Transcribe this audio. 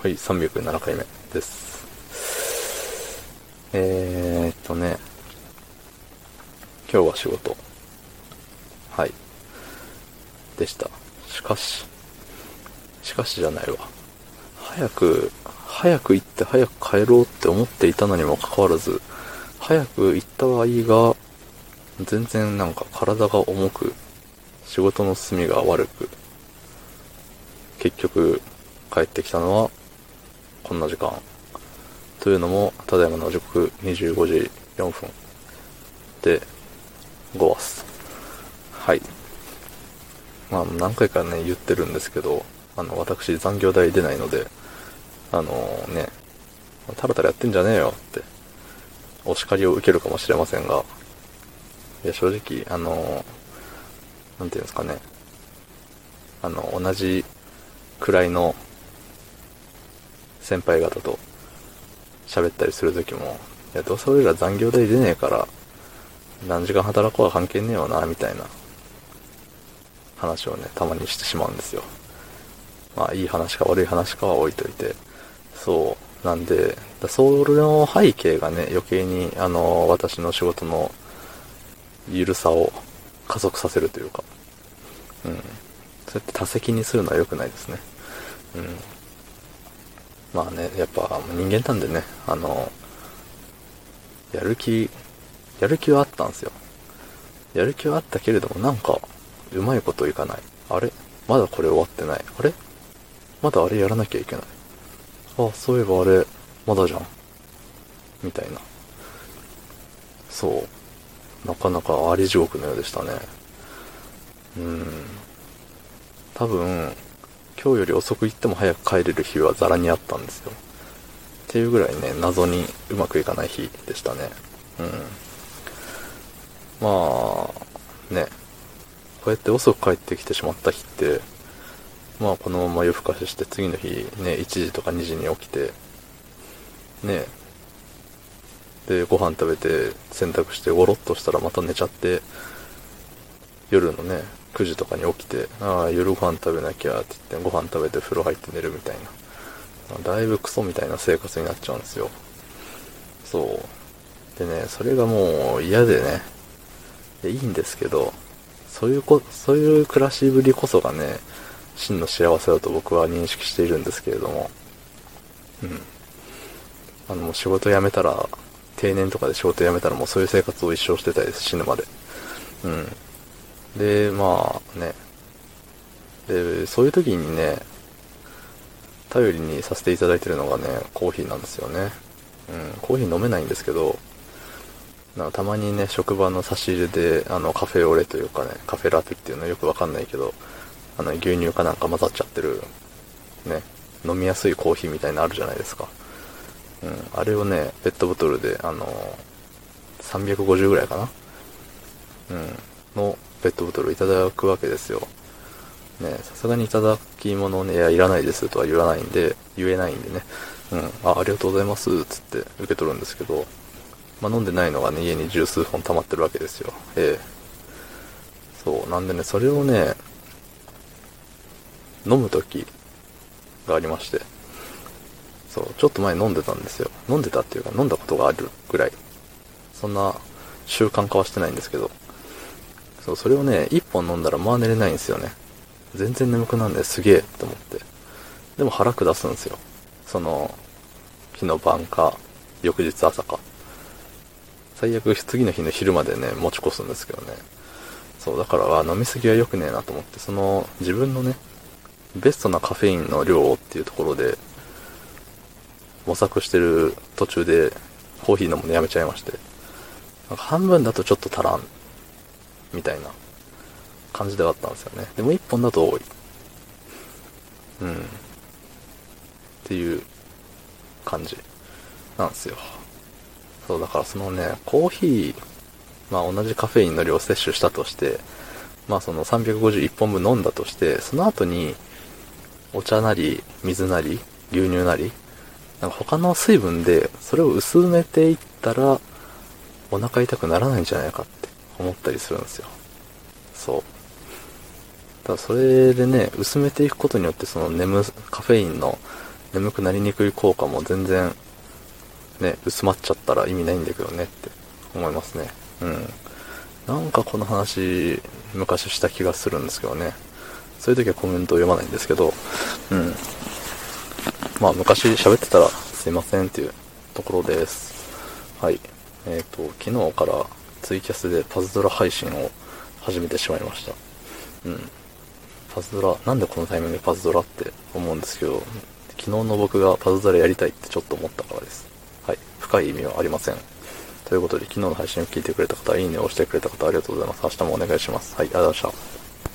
はい、307回目です。えーっとね、今日は仕事。はい。でした。しかし、しかしじゃないわ。早く、早く行って早く帰ろうって思っていたのにもかかわらず、早く行ったはいいが、全然なんか体が重く、仕事の進みが悪く、結局帰ってきたのはこんな時間。というのも、ただいまの時刻25時4分で5話す。はい。まあ何回かね言ってるんですけど、あの私残業代出ないので、あのね、タラタラやってんじゃねえよって、お叱りを受けるかもしれませんが、いや正直、あの、なんていうんですかね、あの、同じくらいの先輩方と喋ったりするときも、いや、どうせ俺ら残業代出ねえから、何時間働こうは関係ねえよな、みたいな話をね、たまにしてしまうんですよ。まあ、いい話か悪い話かは置いといて。そう。なんで、だそれの背景がね、余計に、あの、私の仕事のゆるさを加速させるというか、うん。そうやって多責にするのは良くないですね。うん。まあね、やっぱ人間なんでね、あの、やる気、やる気はあったんですよ。やる気はあったけれども、なんか、うまいこといかない。あれ？まだこれ終わってない。あれ？まだあれやらなきゃいけない。あ、そういえばあれ、まだじゃん。みたいな。そう。なかなかあり地獄のようでしたね。うん。多分、今日より遅く行っても早く帰れる日はザラにあったんですよ。っていうぐらいね、謎にうまくいかない日でしたね。うん。まあ、ね。こうやって遅く帰ってきてしまった日って、まあこのまま夜更かしして次の日ね、1時とか2時に起きて、ね。で、ご飯食べて洗濯してゴロッとしたらまた寝ちゃって、夜のね、9時とかに起きて、ああ、夜ご飯食べなきゃって言って、ご飯食べて風呂入って寝るみたいな。だいぶクソみたいな生活になっちゃうんですよ。そう。でね、それがもう嫌でね、でいいんですけど、そういうこ、そういう暮らしぶりこそがね、真の幸せだと僕は認識しているんですけれども、うん。あの、もう仕事辞めたら、定年とかで仕事辞めたらもうそういう生活を一生してたいです、死ぬまで。うん。で、まあね。で、そういう時にね、頼りにさせていただいてるのがね、コーヒーなんですよね。うん、コーヒー飲めないんですけど、なんかたまにね、職場の差し入れで、あの、カフェオレというかね、カフェラテっていうのよくわかんないけど、あの、牛乳かなんか混ざっちゃってる、ね、飲みやすいコーヒーみたいなのあるじゃないですか。うん、あれをね、ペットボトルで、あの、350ぐらいかな？うん、のペットボトルいただくわけですよ。ね、さすがにいただき物ね、いや、いらないですとは言わないんで、言えないんでね、うん、あ、ありがとうございます、つって受け取るんですけど、まあ、飲んでないのがね、家に十数本溜まってるわけですよ。ええそう、なんでね、それをね、飲む時がありまして、そう、ちょっと前飲んでたんですよ。飲んでたっていうか、飲んだことがあるぐらい。そんな習慣化はしてないんですけど、そう、それをね、一本飲んだらまあ寝れないんですよね。全然眠くなんですげえって思って。でも腹下すんですよ。その、日の晩か、翌日朝か。最悪次の日の昼までね、持ち越すんですけどね。そう、だから、あ飲みすぎは良くねえなと思って、その、自分のね、ベストなカフェインの量をっていうところで、模索してる途中で、コーヒー飲むのやめちゃいまして。なんか半分だとちょっと足らん、みたいな感じではあったんですよね。でも一本だと多い。うん。っていう感じなんですよ。そう、だからそのね、コーヒー、まあ同じカフェインの量を摂取したとして、まあその351本分飲んだとして、その後に、お茶なり、水なり、牛乳なり、なんか他の水分で、それを薄めていったら、お腹痛くならないんじゃないかって思ったりするんですよ。そう。ただそれでね、薄めていくことによってその眠、カフェインの眠くなりにくい効果も全然、ね、薄まっちゃったら意味ないんだけどねって思いますね。うん。なんかこの話、昔した気がするんですけどね。そういう時はコメントを読まないんですけど、うん。まあ昔喋ってたらすいませんっていうところです。はい。えっ、ー、と、昨日からツイキャスでパズドラ配信を始めてしまいました。うん。パズドラ、なんでこのタイミングでパズドラって思うんですけど、昨日の僕がパズドラやりたいってちょっと思ったからです。はい。深い意味はありません。ということで、昨日の配信を聞いてくれた方、いいねを押してくれた方、ありがとうございます。明日もお願いします。はい、ありがとうございました。